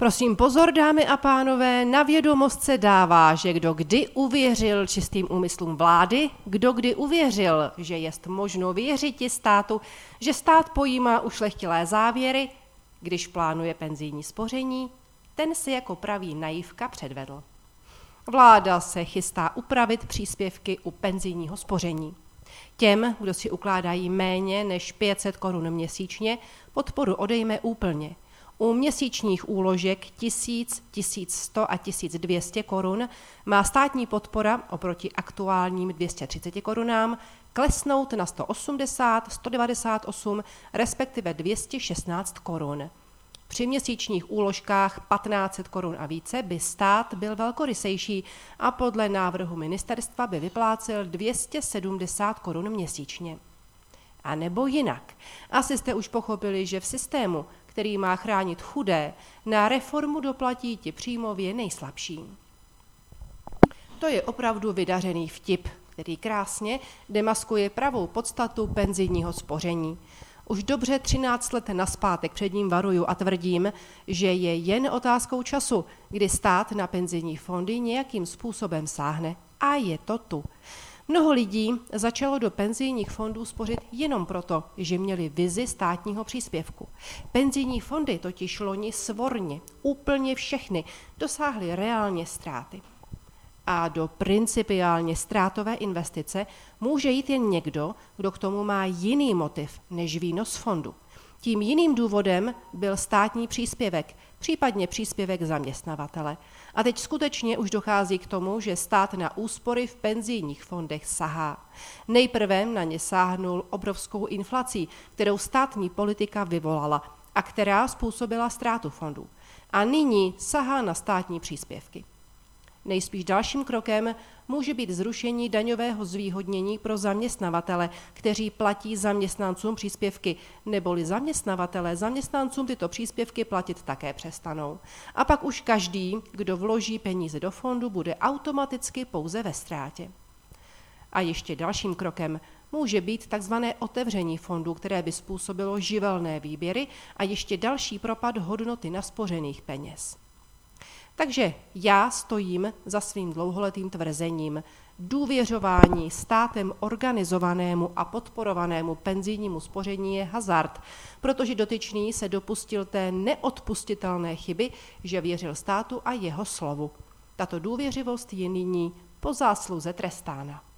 Prosím pozor, dámy a pánové, na vědomost se dává, že kdo kdy uvěřil čistým úmyslům vlády, kdo kdy uvěřil, že jest možno věřit státu, že stát pojímá ušlechtilé závěry, když plánuje penzijní spoření, ten si jako pravý naivka předvedl. Vláda se chystá upravit příspěvky u penzijního spoření. Těm, kdo si ukládají méně než 500 korun měsíčně, podporu odejme úplně – u měsíčních úložek 1000, 1100 a 1200 korun má státní podpora oproti aktuálním 230 korunám klesnout na 180, 198, respektive 216 korun. Při měsíčních úložkách 1500 korun a více by stát byl velkorysejší a podle návrhu ministerstva by vyplácel 270 korun měsíčně. A nebo jinak. Asi jste už pochopili, že v systému, který má chránit chudé, na reformu doplatí ti příjmově nejslabší. To je opravdu vydařený vtip, který krásně demaskuje pravou podstatu penzijního spoření. Už dobře 13 let naspátek před ním varuju a tvrdím, že je jen otázkou času, kdy stát na penzijní fondy nějakým způsobem sáhne. A je to tu. Mnoho lidí začalo do penzijních fondů spořit jenom proto, že měli vizi státního příspěvku. Penzijní fondy totiž loni svorně, úplně všechny, dosáhly reálně ztráty. A do principiálně ztrátové investice může jít jen někdo, kdo k tomu má jiný motiv než výnos fondu. Tím jiným důvodem byl státní příspěvek, případně příspěvek zaměstnavatele. A teď skutečně už dochází k tomu, že stát na úspory v penzijních fondech sahá. Nejprve na ně sáhnul obrovskou inflací, kterou státní politika vyvolala a která způsobila ztrátu fondů. A nyní sahá na státní příspěvky. Nejspíš dalším krokem může být zrušení daňového zvýhodnění pro zaměstnavatele, kteří platí zaměstnancům příspěvky, neboli zaměstnavatele zaměstnancům tyto příspěvky platit také přestanou. A pak už každý, kdo vloží peníze do fondu, bude automaticky pouze ve ztrátě. A ještě dalším krokem může být tzv. otevření fondu, které by způsobilo živelné výběry a ještě další propad hodnoty naspořených peněz. Takže já stojím za svým dlouholetým tvrzením. Důvěřování státem organizovanému a podporovanému penzijnímu spoření je hazard, protože dotyčný se dopustil té neodpustitelné chyby, že věřil státu a jeho slovu. Tato důvěřivost je nyní po zásluze trestána.